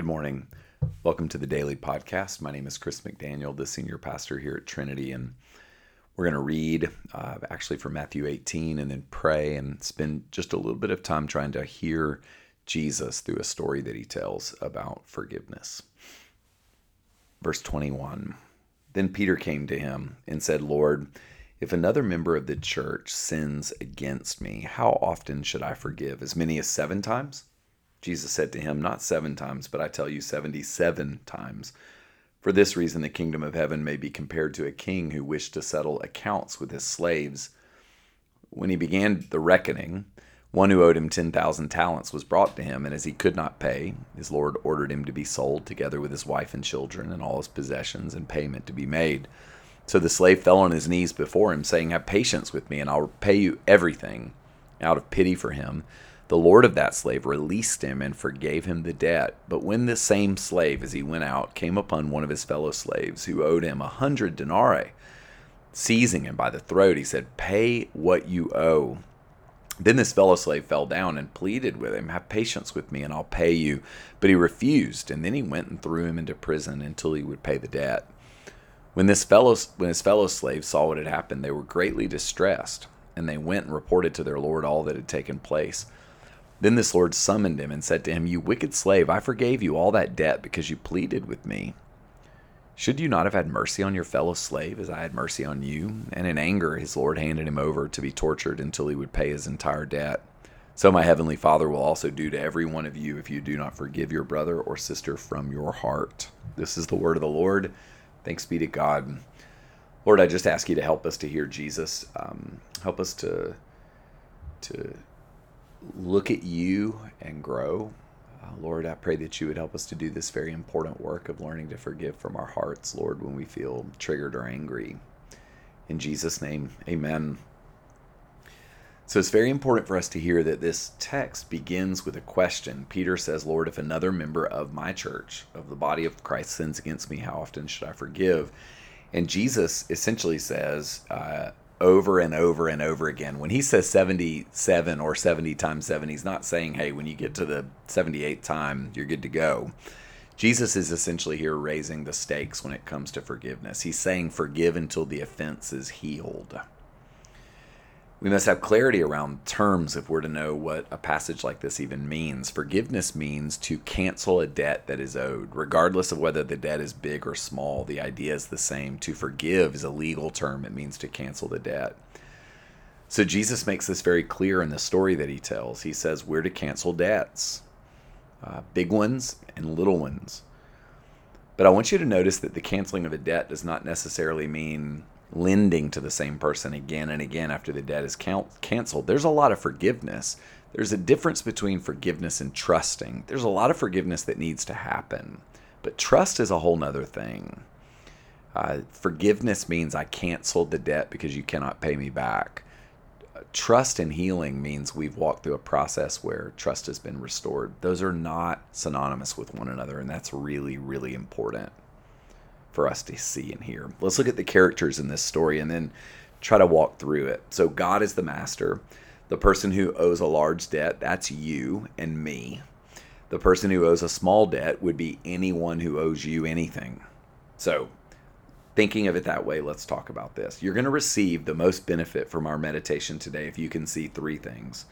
Good morning. Welcome to the daily podcast. My name is Chris McDaniel, the senior pastor here at Trinity, and we're going to read uh, actually from Matthew 18 and then pray and spend just a little bit of time trying to hear Jesus through a story that he tells about forgiveness. Verse 21 Then Peter came to him and said, Lord, if another member of the church sins against me, how often should I forgive? As many as seven times? Jesus said to him, Not seven times, but I tell you, 77 times. For this reason, the kingdom of heaven may be compared to a king who wished to settle accounts with his slaves. When he began the reckoning, one who owed him 10,000 talents was brought to him, and as he could not pay, his Lord ordered him to be sold, together with his wife and children, and all his possessions, and payment to be made. So the slave fell on his knees before him, saying, Have patience with me, and I'll pay you everything. Out of pity for him, the lord of that slave released him and forgave him the debt. But when this same slave, as he went out, came upon one of his fellow slaves who owed him a hundred denarii, seizing him by the throat, he said, Pay what you owe. Then this fellow slave fell down and pleaded with him, Have patience with me, and I'll pay you. But he refused, and then he went and threw him into prison until he would pay the debt. When this fellow when his fellow slaves saw what had happened, they were greatly distressed, and they went and reported to their lord all that had taken place. Then this Lord summoned him and said to him, You wicked slave, I forgave you all that debt because you pleaded with me. Should you not have had mercy on your fellow slave as I had mercy on you? And in anger, his Lord handed him over to be tortured until he would pay his entire debt. So my heavenly Father will also do to every one of you if you do not forgive your brother or sister from your heart. This is the word of the Lord. Thanks be to God. Lord, I just ask you to help us to hear Jesus. Um, help us to to look at you and grow. Uh, Lord, I pray that you would help us to do this very important work of learning to forgive from our hearts, Lord, when we feel triggered or angry. In Jesus' name, amen. So it's very important for us to hear that this text begins with a question. Peter says, Lord, if another member of my church, of the body of Christ, sins against me, how often should I forgive? And Jesus essentially says, uh, over and over and over again. When he says 77 or 70 times 7, he's not saying, hey, when you get to the 78th time, you're good to go. Jesus is essentially here raising the stakes when it comes to forgiveness. He's saying, forgive until the offense is healed. We must have clarity around terms if we're to know what a passage like this even means. Forgiveness means to cancel a debt that is owed, regardless of whether the debt is big or small. The idea is the same. To forgive is a legal term, it means to cancel the debt. So Jesus makes this very clear in the story that he tells. He says we're to cancel debts, uh, big ones and little ones. But I want you to notice that the canceling of a debt does not necessarily mean lending to the same person again and again after the debt is canceled. There's a lot of forgiveness. There's a difference between forgiveness and trusting. There's a lot of forgiveness that needs to happen, but trust is a whole nother thing. Uh, forgiveness means I canceled the debt because you cannot pay me back. trust and healing means we've walked through a process where trust has been restored. Those are not synonymous with one another, and that's really, really important for us to see and hear. Let's look at the characters in this story and then try to walk through it. So, God is the master. The person who owes a large debt, that's you and me. The person who owes a small debt would be anyone who owes you anything. So, thinking of it that way, let's talk about this. You're going to receive the most benefit from our meditation today if you can see three things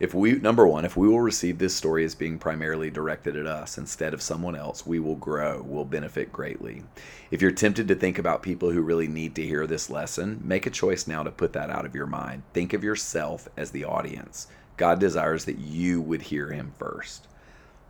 if we number one if we will receive this story as being primarily directed at us instead of someone else we will grow will benefit greatly. If you're tempted to think about people who really need to hear this lesson make a choice now to put that out of your mind. Think of yourself as the audience. God desires that you would hear him first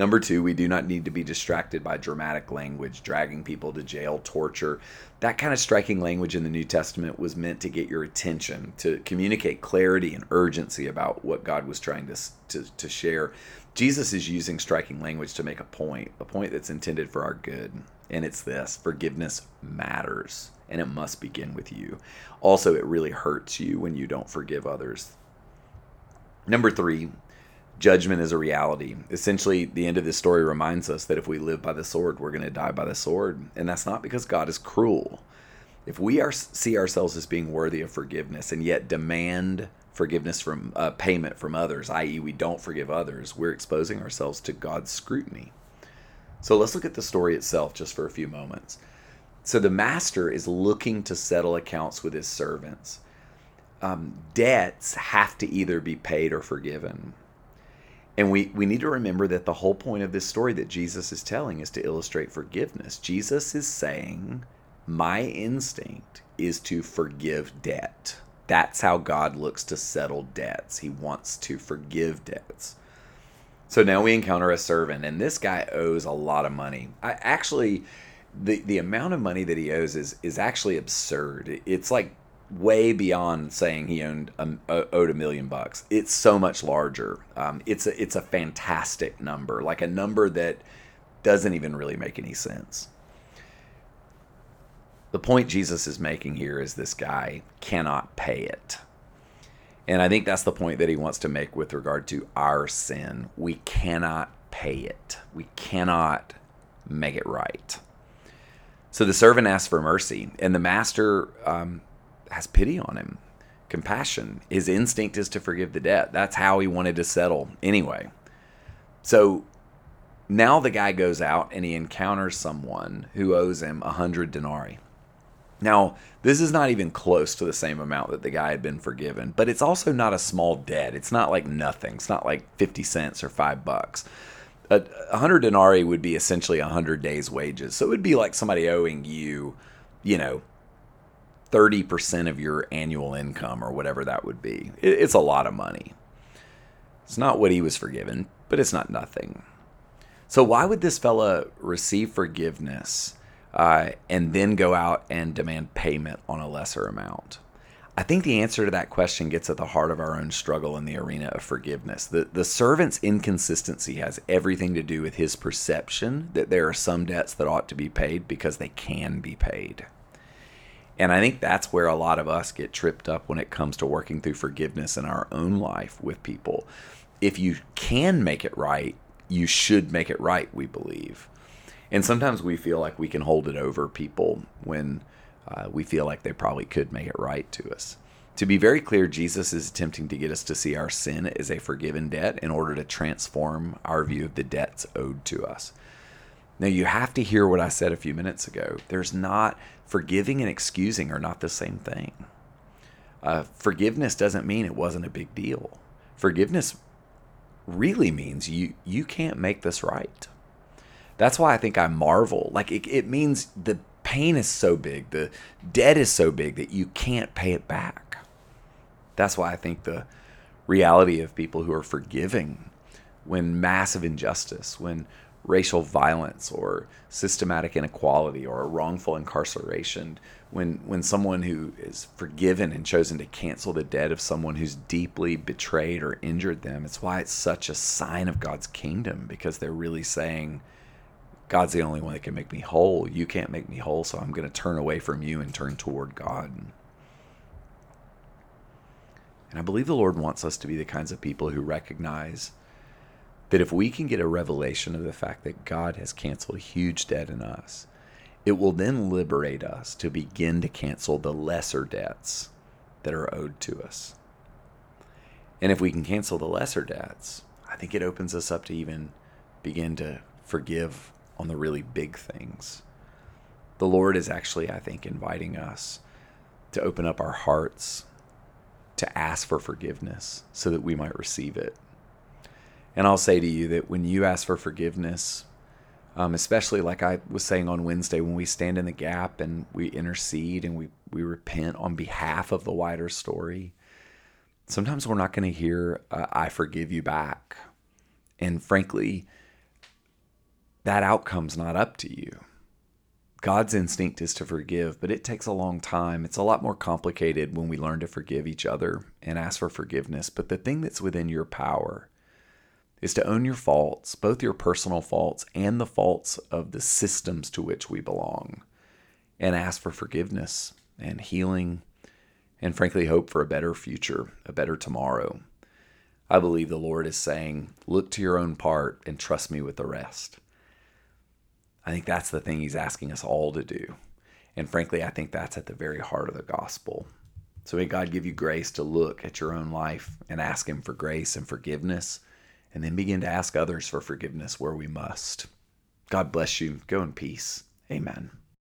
Number two, we do not need to be distracted by dramatic language, dragging people to jail, torture. That kind of striking language in the New Testament was meant to get your attention, to communicate clarity and urgency about what God was trying to, to, to share. Jesus is using striking language to make a point, a point that's intended for our good. And it's this forgiveness matters, and it must begin with you. Also, it really hurts you when you don't forgive others. Number three, judgment is a reality. Essentially, the end of this story reminds us that if we live by the sword, we're going to die by the sword. And that's not because God is cruel. If we are see ourselves as being worthy of forgiveness and yet demand forgiveness from uh, payment from others, i.e., we don't forgive others, we're exposing ourselves to God's scrutiny. So let's look at the story itself just for a few moments. So the master is looking to settle accounts with his servants. Um, debts have to either be paid or forgiven. And we, we need to remember that the whole point of this story that Jesus is telling is to illustrate forgiveness. Jesus is saying, My instinct is to forgive debt. That's how God looks to settle debts. He wants to forgive debts. So now we encounter a servant, and this guy owes a lot of money. I actually, the the amount of money that he owes is is actually absurd. It's like way beyond saying he owned a, owed a million bucks. It's so much larger. Um, it's a it's a fantastic number, like a number that doesn't even really make any sense. The point Jesus is making here is this guy cannot pay it. And I think that's the point that he wants to make with regard to our sin. We cannot pay it. We cannot make it right. So the servant asks for mercy, and the master um, has pity on him, compassion. His instinct is to forgive the debt. That's how he wanted to settle anyway. So now the guy goes out and he encounters someone who owes him a hundred denarii. Now, this is not even close to the same amount that the guy had been forgiven, but it's also not a small debt. It's not like nothing. It's not like 50 cents or 5 bucks. A 100 denarii would be essentially a 100 days wages. So it would be like somebody owing you, you know, 30% of your annual income or whatever that would be. It's a lot of money. It's not what he was forgiven, but it's not nothing. So why would this fella receive forgiveness uh, and then go out and demand payment on a lesser amount? I think the answer to that question gets at the heart of our own struggle in the arena of forgiveness. The, the servant's inconsistency has everything to do with his perception that there are some debts that ought to be paid because they can be paid. And I think that's where a lot of us get tripped up when it comes to working through forgiveness in our own life with people. If you can make it right, you should make it right, we believe. And sometimes we feel like we can hold it over people when uh, we feel like they probably could make it right to us. To be very clear, Jesus is attempting to get us to see our sin as a forgiven debt in order to transform our view of the debts owed to us. Now, you have to hear what I said a few minutes ago. There's not, forgiving and excusing are not the same thing. Uh, forgiveness doesn't mean it wasn't a big deal. Forgiveness really means you you can't make this right. That's why I think I marvel. Like it, it means the pain is so big, the debt is so big that you can't pay it back. That's why I think the reality of people who are forgiving when massive injustice, when racial violence or systematic inequality or a wrongful incarceration, when when someone who is forgiven and chosen to cancel the debt of someone who's deeply betrayed or injured them, it's why it's such a sign of God's kingdom because they're really saying God's the only one that can make me whole. You can't make me whole, so I'm going to turn away from you and turn toward God. And I believe the Lord wants us to be the kinds of people who recognize that if we can get a revelation of the fact that God has canceled huge debt in us, it will then liberate us to begin to cancel the lesser debts that are owed to us. And if we can cancel the lesser debts, I think it opens us up to even begin to forgive on the really big things. The Lord is actually, I think, inviting us to open up our hearts to ask for forgiveness so that we might receive it. And I'll say to you that when you ask for forgiveness, um, especially like I was saying on Wednesday, when we stand in the gap and we intercede and we, we repent on behalf of the wider story, sometimes we're not going to hear, uh, I forgive you back. And frankly, that outcome's not up to you. God's instinct is to forgive, but it takes a long time. It's a lot more complicated when we learn to forgive each other and ask for forgiveness. But the thing that's within your power is to own your faults, both your personal faults and the faults of the systems to which we belong, and ask for forgiveness and healing and frankly hope for a better future, a better tomorrow. I believe the Lord is saying, look to your own part and trust me with the rest. I think that's the thing he's asking us all to do. And frankly, I think that's at the very heart of the gospel. So may God give you grace to look at your own life and ask Him for grace and forgiveness, and then begin to ask others for forgiveness where we must. God bless you. Go in peace. Amen.